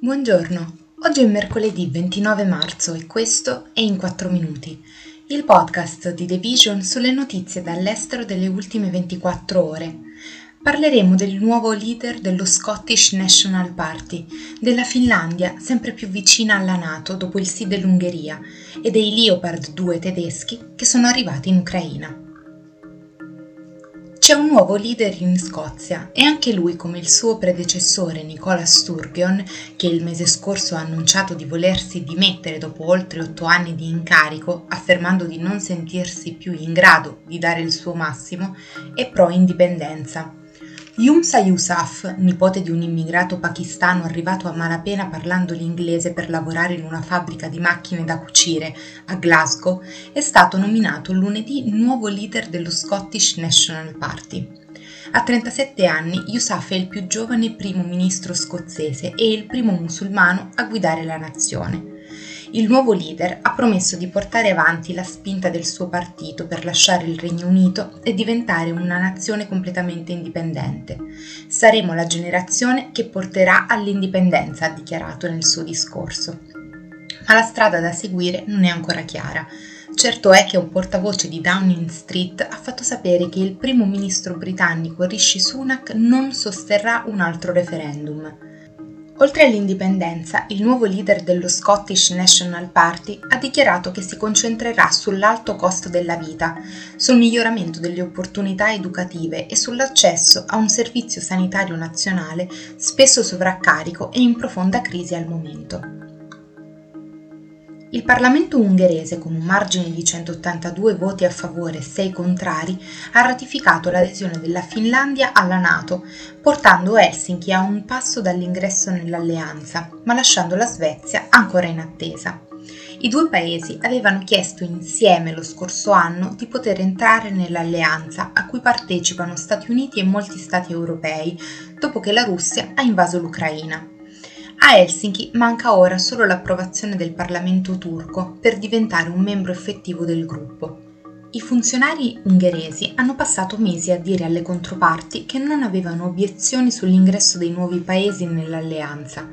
Buongiorno, oggi è mercoledì 29 marzo e questo è In 4 Minuti, il podcast di The Vision sulle notizie dall'estero delle ultime 24 ore. Parleremo del nuovo leader dello Scottish National Party, della Finlandia sempre più vicina alla Nato dopo il sì dell'Ungheria e dei Leopard 2 tedeschi che sono arrivati in Ucraina. C'è un nuovo leader in Scozia e anche lui, come il suo predecessore Nicola Sturgeon, che il mese scorso ha annunciato di volersi dimettere dopo oltre otto anni di incarico, affermando di non sentirsi più in grado di dare il suo massimo, è pro indipendenza. Yumsa Yousaf, nipote di un immigrato pakistano arrivato a malapena parlando l'inglese per lavorare in una fabbrica di macchine da cucire a Glasgow, è stato nominato lunedì nuovo leader dello Scottish National Party. A 37 anni, Yousaf è il più giovane primo ministro scozzese e il primo musulmano a guidare la nazione il nuovo leader ha promesso di portare avanti la spinta del suo partito per lasciare il Regno Unito e diventare una nazione completamente indipendente. Saremo la generazione che porterà all'indipendenza, ha dichiarato nel suo discorso. Ma la strada da seguire non è ancora chiara. Certo è che un portavoce di Downing Street ha fatto sapere che il primo ministro britannico Rishi Sunak non sosterrà un altro referendum. Oltre all'indipendenza, il nuovo leader dello Scottish National Party ha dichiarato che si concentrerà sull'alto costo della vita, sul miglioramento delle opportunità educative e sull'accesso a un servizio sanitario nazionale spesso sovraccarico e in profonda crisi al momento. Il Parlamento ungherese, con un margine di 182 voti a favore e 6 contrari, ha ratificato l'adesione della Finlandia alla Nato, portando Helsinki a un passo dall'ingresso nell'alleanza, ma lasciando la Svezia ancora in attesa. I due paesi avevano chiesto insieme lo scorso anno di poter entrare nell'alleanza a cui partecipano Stati Uniti e molti Stati europei, dopo che la Russia ha invaso l'Ucraina. A Helsinki manca ora solo l'approvazione del Parlamento turco per diventare un membro effettivo del gruppo. I funzionari ungheresi hanno passato mesi a dire alle controparti che non avevano obiezioni sull'ingresso dei nuovi paesi nell'alleanza,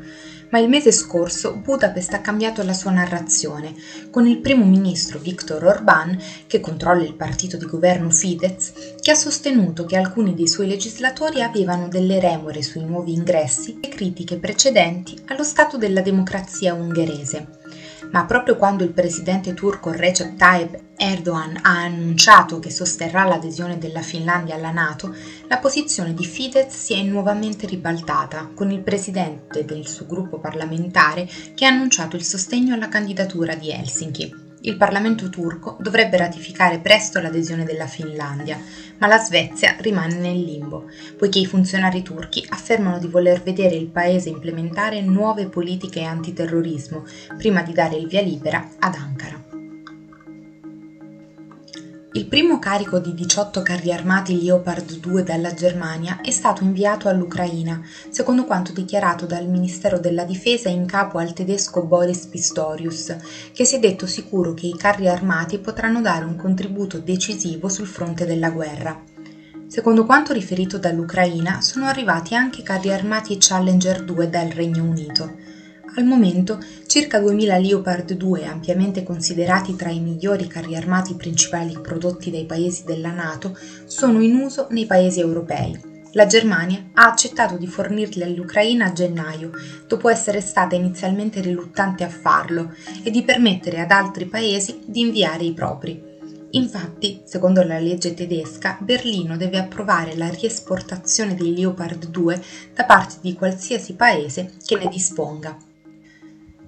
ma il mese scorso Budapest ha cambiato la sua narrazione, con il primo ministro Viktor Orbán, che controlla il partito di governo Fidesz, che ha sostenuto che alcuni dei suoi legislatori avevano delle remore sui nuovi ingressi e critiche precedenti allo stato della democrazia ungherese ma proprio quando il presidente turco Recep Tayyip Erdogan ha annunciato che sosterrà l'adesione della Finlandia alla Nato, la posizione di Fidesz si è nuovamente ribaltata, con il presidente del suo gruppo parlamentare che ha annunciato il sostegno alla candidatura di Helsinki. Il Parlamento turco dovrebbe ratificare presto l'adesione della Finlandia, ma la Svezia rimane nel limbo, poiché i funzionari turchi affermano di voler vedere il paese implementare nuove politiche antiterrorismo prima di dare il via libera ad Ankara. Il primo carico di 18 carri armati Leopard 2 dalla Germania è stato inviato all'Ucraina, secondo quanto dichiarato dal Ministero della Difesa in capo al tedesco Boris Pistorius, che si è detto sicuro che i carri armati potranno dare un contributo decisivo sul fronte della guerra. Secondo quanto riferito dall'Ucraina, sono arrivati anche carri armati Challenger 2 dal Regno Unito. Al momento circa 2000 Leopard 2, ampiamente considerati tra i migliori carri armati principali prodotti dai paesi della Nato, sono in uso nei paesi europei. La Germania ha accettato di fornirli all'Ucraina a gennaio, dopo essere stata inizialmente riluttante a farlo, e di permettere ad altri paesi di inviare i propri. Infatti, secondo la legge tedesca, Berlino deve approvare la riesportazione dei Leopard 2 da parte di qualsiasi paese che ne disponga.